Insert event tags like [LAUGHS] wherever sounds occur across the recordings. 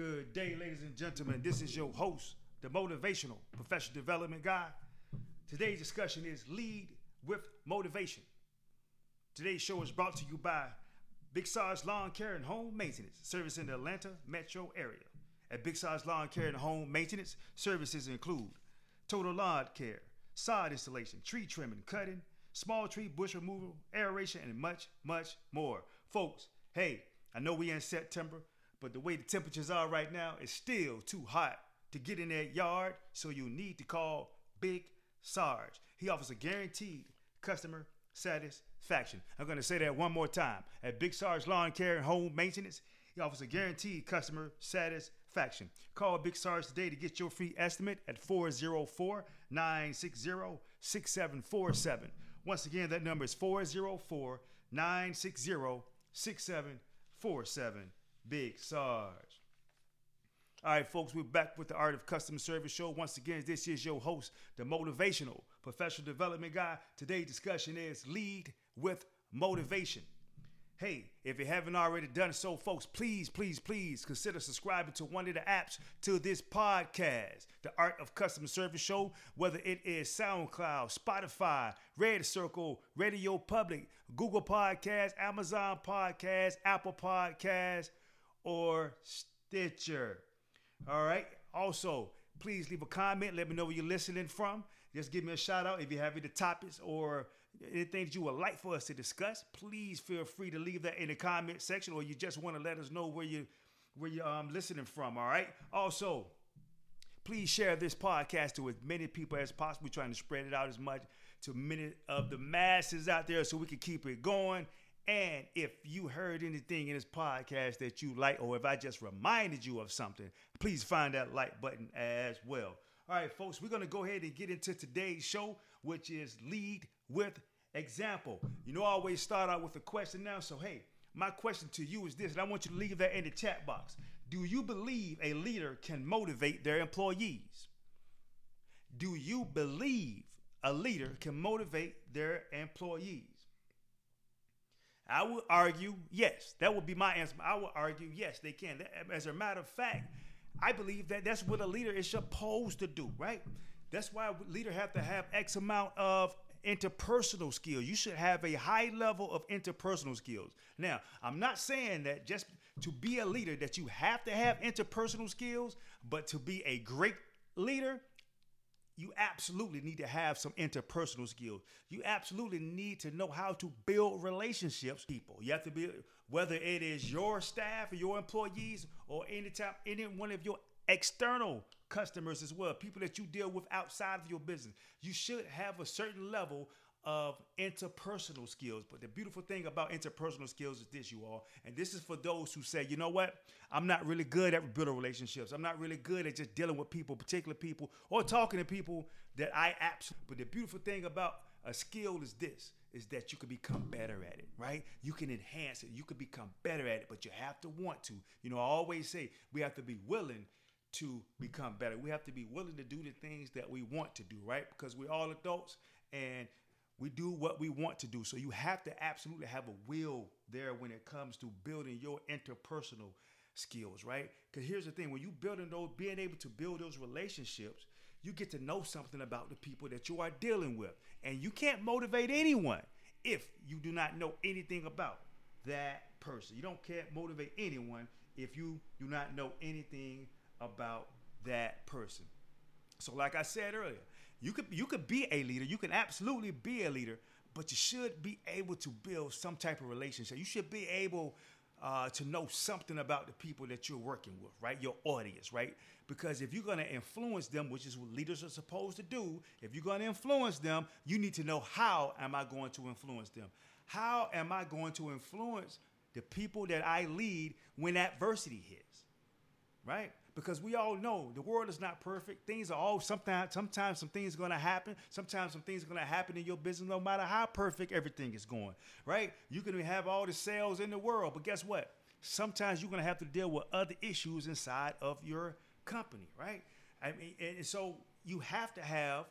Good day, ladies and gentlemen. This is your host, the motivational professional development guy. Today's discussion is lead with motivation. Today's show is brought to you by Big Sarge Lawn Care and Home Maintenance, service in the Atlanta metro area. At Big Sarge Lawn Care and Home Maintenance, services include total lawn care, sod installation, tree trimming, cutting, small tree bush removal, aeration, and much, much more. Folks, hey, I know we in September, but the way the temperatures are right now, it's still too hot to get in that yard, so you need to call Big Sarge. He offers a guaranteed customer satisfaction. I'm going to say that one more time. At Big Sarge Lawn Care and Home Maintenance, he offers a guaranteed customer satisfaction. Call Big Sarge today to get your free estimate at 404 960 6747. Once again, that number is 404 960 6747. Big Sarge. All right, folks, we're back with the Art of Customer Service show. Once again, this is your host, the motivational professional development guy. Today's discussion is lead with motivation. Hey, if you haven't already done so, folks, please, please, please consider subscribing to one of the apps to this podcast, the Art of Customer Service Show, whether it is SoundCloud, Spotify, Red Circle, Radio Public, Google Podcast, Amazon Podcast, Apple Podcast, or Stitcher. All right. Also, please leave a comment. Let me know where you're listening from. Just give me a shout out if you have any topics or anything that you would like for us to discuss. Please feel free to leave that in the comment section, or you just want to let us know where you where you're um, listening from. All right. Also, please share this podcast to as many people as possible. Trying to spread it out as much to many of the masses out there so we can keep it going. And if you heard anything in this podcast that you like, or if I just reminded you of something, please find that like button as well. All right, folks, we're going to go ahead and get into today's show, which is lead with example. You know, I always start out with a question now. So, hey, my question to you is this, and I want you to leave that in the chat box. Do you believe a leader can motivate their employees? Do you believe a leader can motivate their employees? I would argue yes. That would be my answer. I would argue yes, they can. As a matter of fact, I believe that that's what a leader is supposed to do, right? That's why leader have to have X amount of interpersonal skills. You should have a high level of interpersonal skills. Now, I'm not saying that just to be a leader that you have to have interpersonal skills, but to be a great leader, you absolutely need to have some interpersonal skills. You absolutely need to know how to build relationships people. You have to be whether it is your staff or your employees or any time any one of your external customers as well, people that you deal with outside of your business. You should have a certain level of interpersonal skills. But the beautiful thing about interpersonal skills is this, you all, and this is for those who say, you know what, I'm not really good at building relationships. I'm not really good at just dealing with people, particular people, or talking to people that I absolutely. But the beautiful thing about a skill is this is that you can become better at it, right? You can enhance it. You can become better at it, but you have to want to. You know, I always say we have to be willing to become better. We have to be willing to do the things that we want to do, right? Because we're all adults and we do what we want to do. So you have to absolutely have a will there when it comes to building your interpersonal skills, right? Because here's the thing: when you building those, being able to build those relationships, you get to know something about the people that you are dealing with, and you can't motivate anyone if you do not know anything about that person. You don't can't motivate anyone if you do not know anything about that person. So, like I said earlier, you could you could be a leader. You can absolutely be a leader, but you should be able to build some type of relationship. You should be able uh, to know something about the people that you're working with, right? Your audience, right? Because if you're going to influence them, which is what leaders are supposed to do, if you're going to influence them, you need to know how am I going to influence them? How am I going to influence the people that I lead when adversity hits, right? Because we all know the world is not perfect. Things are all sometimes sometimes some things are gonna happen. Sometimes some things are gonna happen in your business, no matter how perfect everything is going. Right? You can have all the sales in the world, but guess what? Sometimes you're gonna have to deal with other issues inside of your company, right? I mean, and so you have to have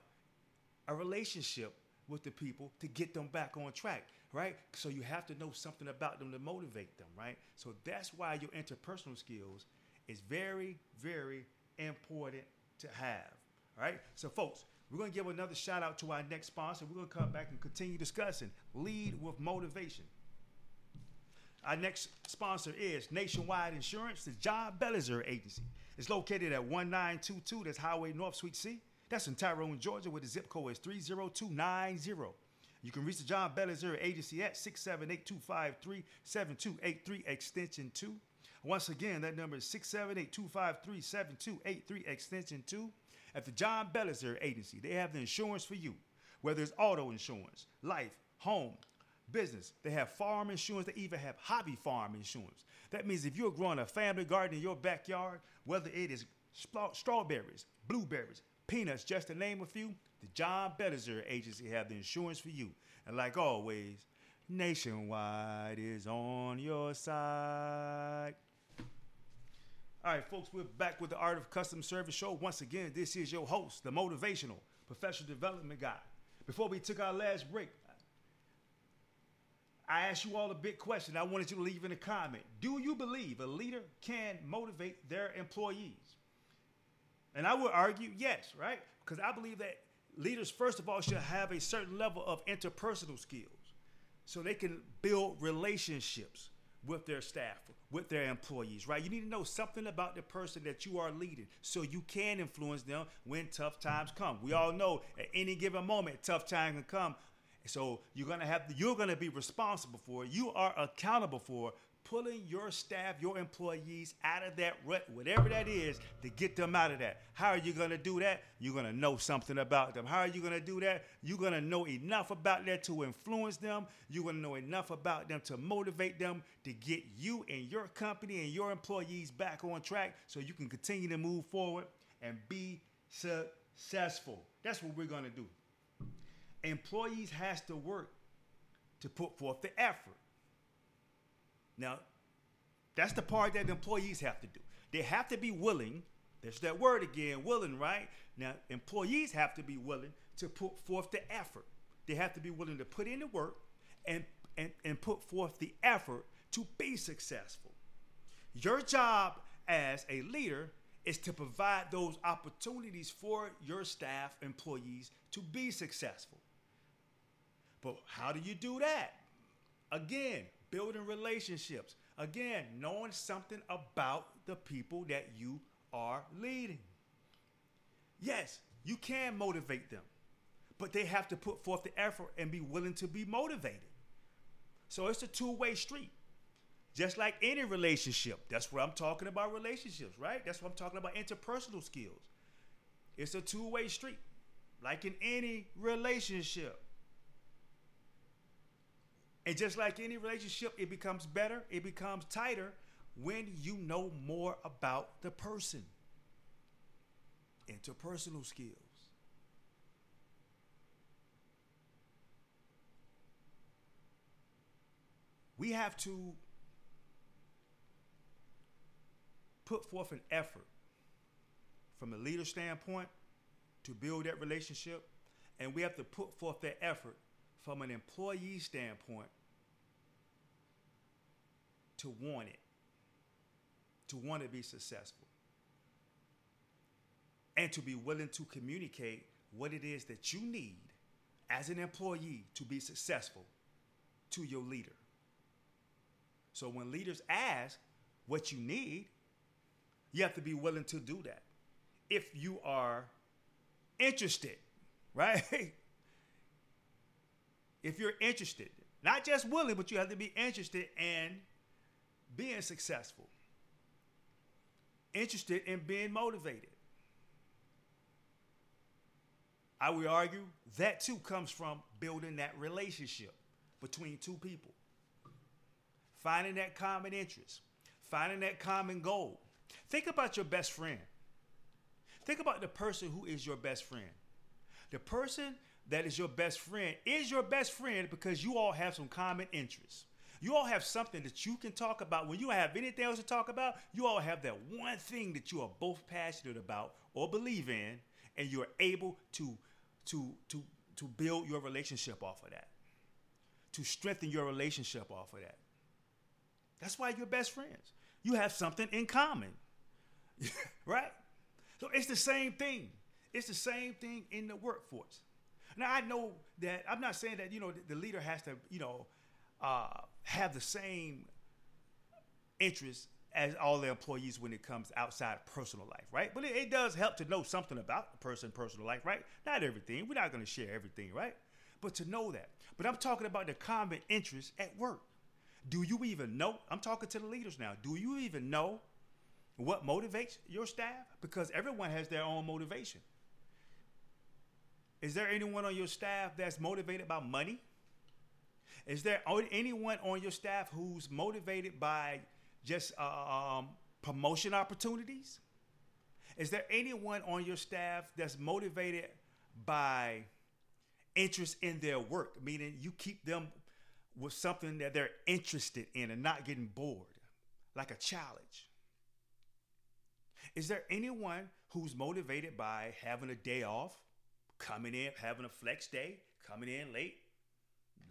a relationship with the people to get them back on track, right? So you have to know something about them to motivate them, right? So that's why your interpersonal skills is very, very important to have. All right. So, folks, we're going to give another shout out to our next sponsor. We're going to come back and continue discussing Lead with Motivation. Our next sponsor is Nationwide Insurance, the John Bellizer Agency. It's located at 1922, that's Highway North Suite C. That's in Tyrone, Georgia, where the zip code is 30290. You can reach the John Bellizer Agency at 678-253-7283 extension 2. Once again, that number is 678-253-7283 extension 2. At the John Bellizer Agency, they have the insurance for you, whether it's auto insurance, life, home, business. They have farm insurance. They even have hobby farm insurance. That means if you're growing a family garden in your backyard, whether it is strawberries, blueberries, peanuts, just to name a few, the John Bellizer Agency have the insurance for you. And like always, Nationwide is on your side. All right, folks, we're back with the Art of Custom Service show. Once again, this is your host, the motivational professional development guy. Before we took our last break, I asked you all a big question. I wanted you to leave in a comment. Do you believe a leader can motivate their employees? And I would argue yes, right? Because I believe that leaders, first of all, should have a certain level of interpersonal skills so they can build relationships with their staff, with their employees, right? You need to know something about the person that you are leading so you can influence them when tough times come. We all know at any given moment, tough time can come. So you're gonna have you're gonna be responsible for it. You are accountable for pulling your staff, your employees out of that rut, whatever that is, to get them out of that. How are you going to do that? You're going to know something about them. How are you going to do that? You're going to know enough about that to influence them. You're going to know enough about them to motivate them to get you and your company and your employees back on track so you can continue to move forward and be successful. That's what we're going to do. Employees has to work to put forth the effort. Now, that's the part that employees have to do. They have to be willing. There's that word again, willing, right? Now, employees have to be willing to put forth the effort. They have to be willing to put in the work and, and, and put forth the effort to be successful. Your job as a leader is to provide those opportunities for your staff, employees to be successful. But how do you do that? Again, building relationships. Again, knowing something about the people that you are leading. Yes, you can motivate them, but they have to put forth the effort and be willing to be motivated. So it's a two way street. Just like any relationship. That's what I'm talking about relationships, right? That's what I'm talking about interpersonal skills. It's a two way street, like in any relationship. And just like any relationship, it becomes better, it becomes tighter when you know more about the person. Interpersonal skills. We have to put forth an effort from a leader standpoint to build that relationship, and we have to put forth that effort from an employee standpoint to want it, to want to be successful, and to be willing to communicate what it is that you need as an employee to be successful to your leader. So when leaders ask what you need, you have to be willing to do that. If you are interested, [LAUGHS] right? if you're interested, not just willing, but you have to be interested in being successful, interested in being motivated. I would argue that too comes from building that relationship between two people, finding that common interest, finding that common goal. Think about your best friend. Think about the person who is your best friend. The person that is your best friend is your best friend because you all have some common interests. You all have something that you can talk about. When you have anything else to talk about, you all have that one thing that you are both passionate about or believe in, and you're able to to to to build your relationship off of that. To strengthen your relationship off of that. That's why you're best friends. You have something in common. [LAUGHS] right? So it's the same thing. It's the same thing in the workforce. Now I know that I'm not saying that you know the, leader has to you know uh, have the same interests as all the employees when it comes outside of personal life, right? But it, it does help to know something about the person personal life, right? Not everything. We're not going to share everything, right? But to know that. But I'm talking about the common interest at work. Do you even know? I'm talking to the leaders now. Do you even know what motivates your staff? Because everyone has their own motivation. Is there anyone on your staff that's motivated by money? Is there anyone on your staff who's motivated by just uh, um, promotion opportunities? Is there anyone on your staff that's motivated by interest in their work, meaning you keep them with something that they're interested in and not getting bored, like a challenge? Is there anyone who's motivated by having a day off, coming in, having a flex day, coming in late,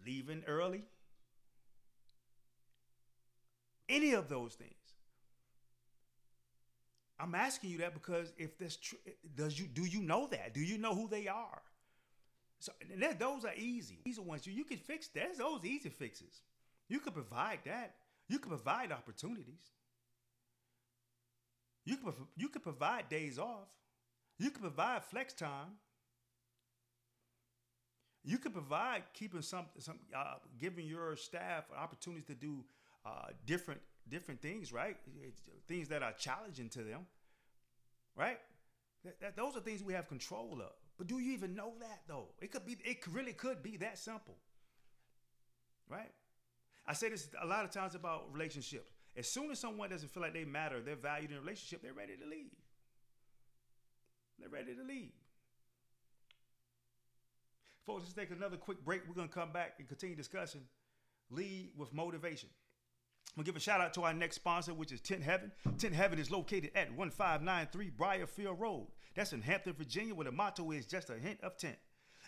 leaving early? Any of those things. I'm asking you that because if this true, does you do you know that? Do you know who they are? So that, those are easy. These are ones you, you can fix. That's those easy fixes. You can provide that. You can provide opportunities. You can you can provide days off. You can provide flex time. You can provide keeping some some uh, giving your staff opportunities to do uh, different different things, right? Things that are challenging to them, right? That, that, those are things we have control of. But do you even know that though? It could be. It really could be that simple, right? I say this a lot of times about relationships. As soon as someone doesn't feel like they matter, they're valued in a relationship, they're ready to leave. They're ready to leave. Folks, let's take another quick break. We're going to come back and continue discussing lead with motivation. We'll give a shout out to our next sponsor, which is Tint Heaven. Tint Heaven is located at 1593 Briarfield Road. That's in Hampton, Virginia, where the motto is just a hint of tint.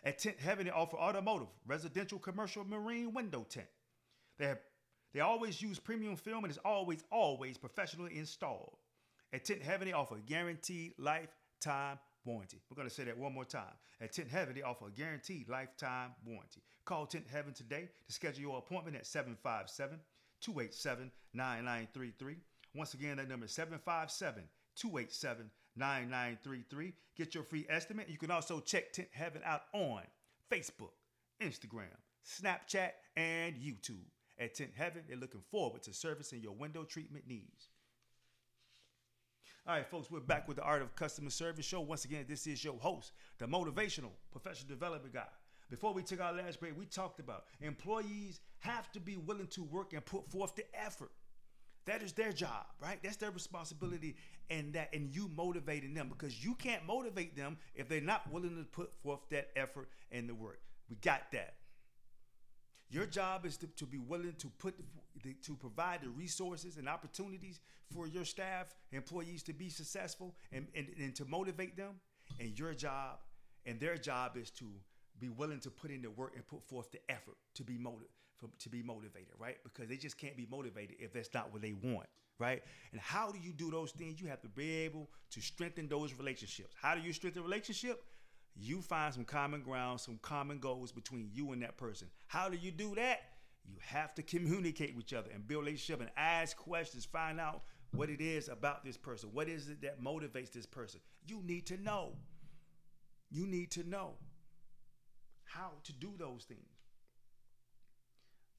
At Tint Heaven, they offer automotive, residential, commercial, marine window tint. They have, they always use premium film and is always, always professionally installed. At Tint Heaven, they offer guaranteed lifetime warranty. We're going to say that one more time. At Tint Heaven, they offer a guaranteed lifetime warranty. Call Tint Heaven today to schedule your appointment at 757 287 9933. Once again, that number is 757 287 9933. Get your free estimate. You can also check Tint Heaven out on Facebook, Instagram, Snapchat, and YouTube. At Tint Heaven, they're looking forward to servicing your window treatment needs. All right, folks, we're back with the Art of Customer Service show. Once again, this is your host, the motivational professional development guy. Before we took our last break, we talked about employees have to be willing to work and put forth the effort. That is their job, right? That's their responsibility, and that and you motivating them because you can't motivate them if they're not willing to put forth that effort and the work. We got that. Your job is to, to be willing to put to provide the resources and opportunities for your staff, employees to be successful and, and, and to motivate them. And your job and their job is to be willing to put in the work and put forth the effort to be motivated to be motivated, right? Because they just can't be motivated if that's not what they want, right? And how do you do those things? You have to be able to strengthen those relationships. How do you strengthen relationship? You find some common ground, some common goals between you and that person. How do you do that? You have to communicate with each other and build a relationship and ask questions, find out what it is about this person. What is it that motivates this person? You need to know. You need to know how to do those things.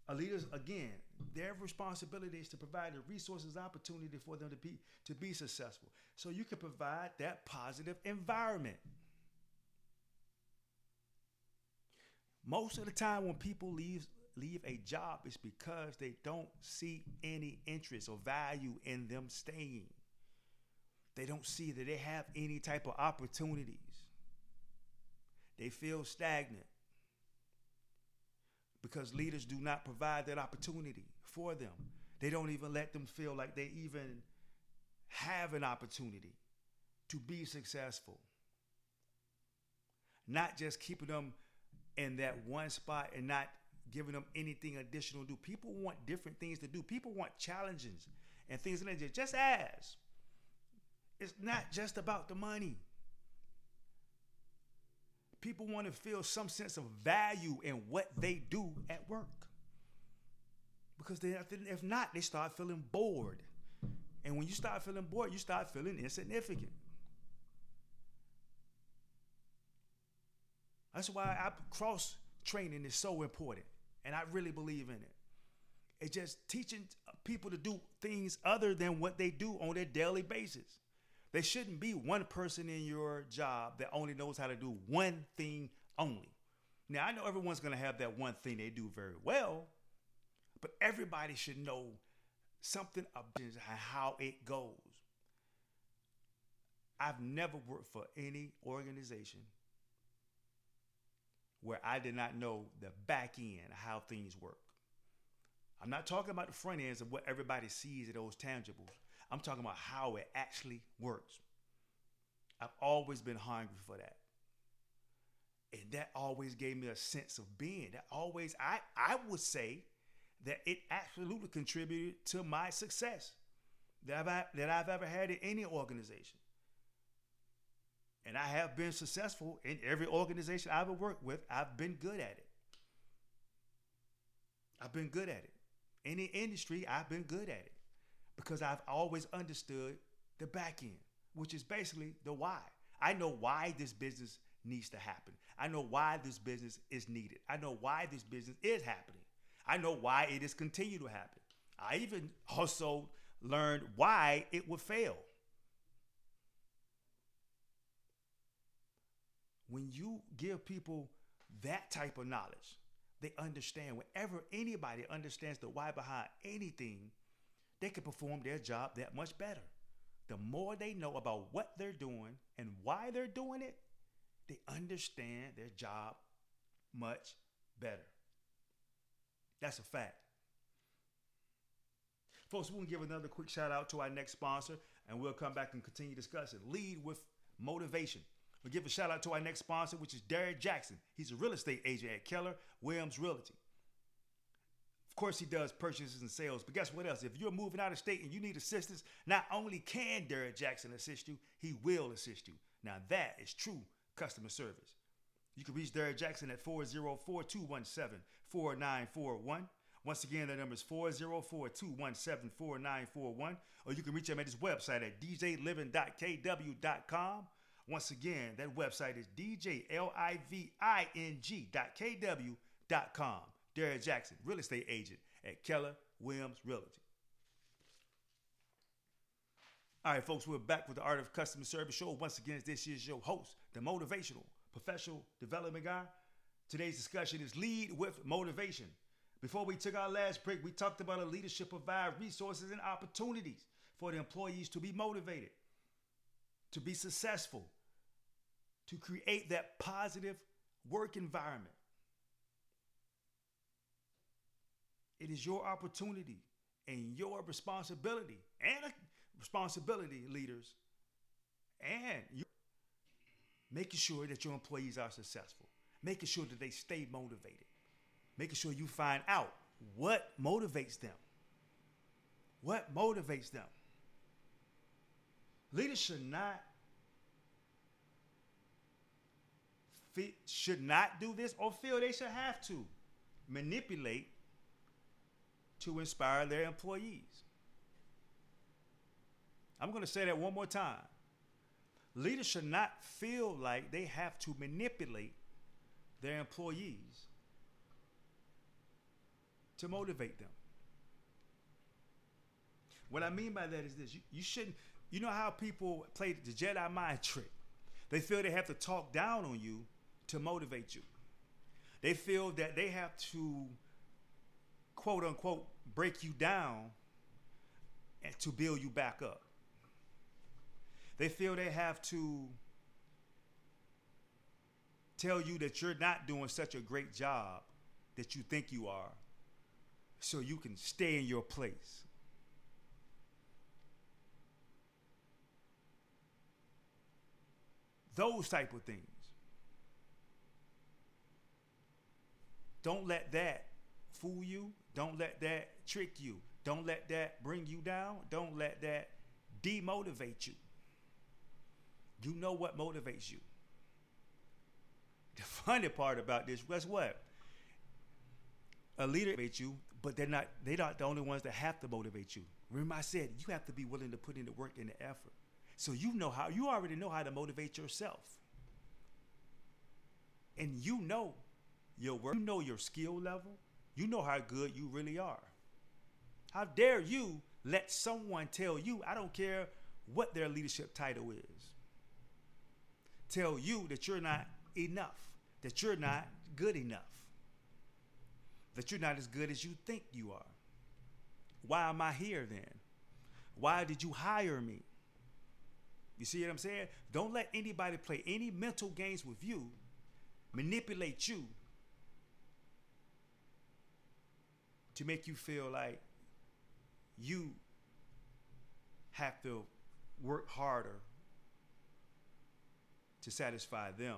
A leaders, again, their responsibility is to provide the resources, opportunity for them to be to be successful. So you can provide that positive environment. Most of the time when people leave leave a job, is because they don't see any interest or value in them staying. They don't see that they have any type of opportunities. They feel stagnant because leaders do not provide that opportunity for them. They don't even let them feel like they even have an opportunity to be successful. Not just keeping them in that one spot and not giving them anything additional to do. People want different things to do. People want challenges and things like that. Just as it's not just about the money. People want to feel some sense of value in what they do at work. Because they, if not, they start feeling bored. And when you start feeling bored, you start feeling insignificant. That's why I, cross training is so important. And I really believe in it. It's just teaching people to do things other than what they do on their daily basis. There shouldn't be one person in your job that only knows how to do one thing only. Now, I know everyone's going to have that one thing they do very well, but everybody should know something about how it goes. I've never worked for any organization where I did not know the back end of how things work. I'm not talking about the front ends of what everybody sees at those tangibles. I'm talking about how it actually works. I've always been hungry for that. And that always gave me a sense of being. That always, I, I would say that it absolutely contributed to my success that I've, that I've ever had in any organization. And I have been successful in every organization I've ever worked with. I've been good at it. I've been good at it. Any industry, I've been good at it because I've always understood the back end, which is basically the why. I know why this business needs to happen. I know why this business is needed. I know why this business is happening. I know why it is continued to happen. I even also learned why it would fail. When you give people that type of knowledge, they understand. Whenever anybody understands the why behind anything, they can perform their job that much better. The more they know about what they're doing and why they're doing it, they understand their job much better. That's a fact. Folks, we'll give another quick shout out to our next sponsor, and we'll come back and continue discussing. Lead with motivation. We'll give a shout out to our next sponsor, which is Derek Jackson. He's a real estate agent at Keller Williams Realty. Of course, he does purchases and sales, but guess what else? If you're moving out of state and you need assistance, not only can Derek Jackson assist you, he will assist you. Now, that is true customer service. You can reach Derek Jackson at 404 217 4941. Once again, that number is 404 217 4941. Or you can reach him at his website at djliving.kw.com. Once again, that website is djliving.kw.com. Derek Jackson, real estate agent at Keller Williams Realty. All right, folks, we're back with the Art of Customer Service show. Once again, this is your host, the motivational professional development guy. Today's discussion is lead with motivation. Before we took our last break, we talked about a leadership provide resources and opportunities for the employees to be motivated, to be successful, to create that positive work environment. It is your opportunity and your responsibility and uh, responsibility, leaders, and you making sure that your employees are successful, making sure that they stay motivated, making sure you find out what motivates them. What motivates them? Leaders should not should not do this or feel they should have to manipulate to inspire their employees. I'm going to say that one more time. Leaders should not feel like they have to manipulate their employees to motivate them. What I mean by that is this you, you shouldn't, you know how people play the Jedi mind trick? They feel they have to talk down on you to motivate you. They feel that they have to, quote unquote, break you down and to build you back up. They feel they have to tell you that you're not doing such a great job that you think you are so you can stay in your place. Those type of things. Don't let that fool you. Don't let that trick you. Don't let that bring you down. Don't let that demotivate you. You know what motivates you. The [LAUGHS] funny part about this, guess what? A leader motivates you, but they're not they're not the only ones that have to motivate you. Remember I said you have to be willing to put in the work and the effort. So you know how you already know how to motivate yourself. And you know your work, you know your skill level, you know how good you really are. How dare you let someone tell you, I don't care what their leadership title is, tell you that you're not enough, that you're not good enough, that you're not as good as you think you are. Why am I here then? Why did you hire me? You see what I'm saying? Don't let anybody play any mental games with you, manipulate you to make you feel like you have to work harder to satisfy them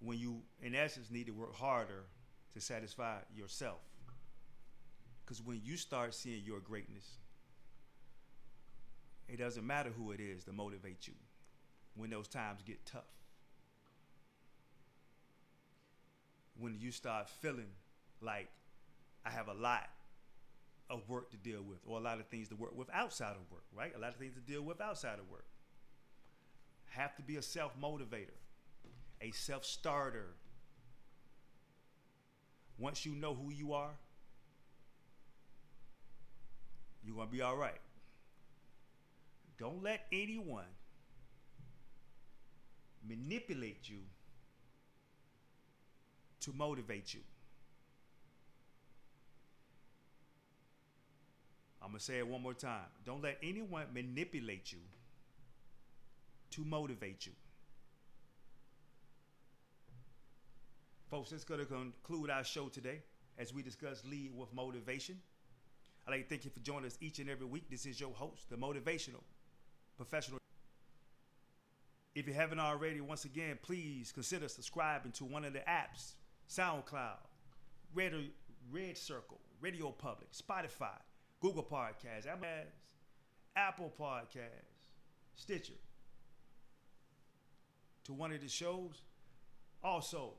when you in essence need to work harder to satisfy yourself because when you start seeing your greatness it doesn't matter who it is to motivate you when those times get tough when you start feeling like I have a lot of work to deal with, or a lot of things to work with outside of work, right? A lot of things to deal with outside of work. Have to be a self motivator, a self starter. Once you know who you are, you're going to be all right. Don't let anyone manipulate you to motivate you. I'm going to say it one more time. Don't let anyone manipulate you to motivate you. Folks, that's going to conclude our show today as we discuss lead with motivation. I'd like to thank you for joining us each and every week. This is your host, the motivational professional. If you haven't already, once again, please consider subscribing to one of the apps SoundCloud, Red, Red Circle, Radio Public, Spotify, Google Podcasts, Apple Podcasts, Stitcher. To one of the shows. Also,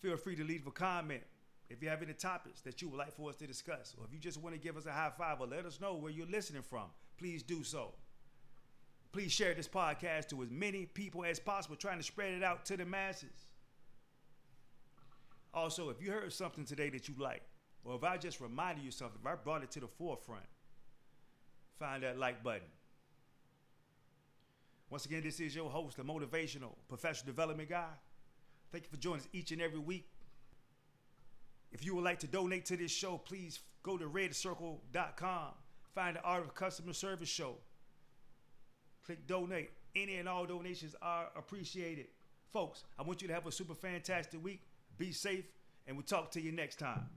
feel free to leave a comment if you have any topics that you would like for us to discuss, or if you just want to give us a high five or let us know where you're listening from, please do so. Please share this podcast to as many people as possible, trying to spread it out to the masses. Also, if you heard something today that you like, or if I just reminded you something, if I brought it to the forefront, find that like button. Once again, this is your host, the motivational professional development guy. Thank you for joining us each and every week. If you would like to donate to this show, please go to redcircle.com. Find the Art of Customer Service show. Click donate. Any and all donations are appreciated. Folks, I want you to have a super fantastic week. Be safe, and we'll talk to you next time.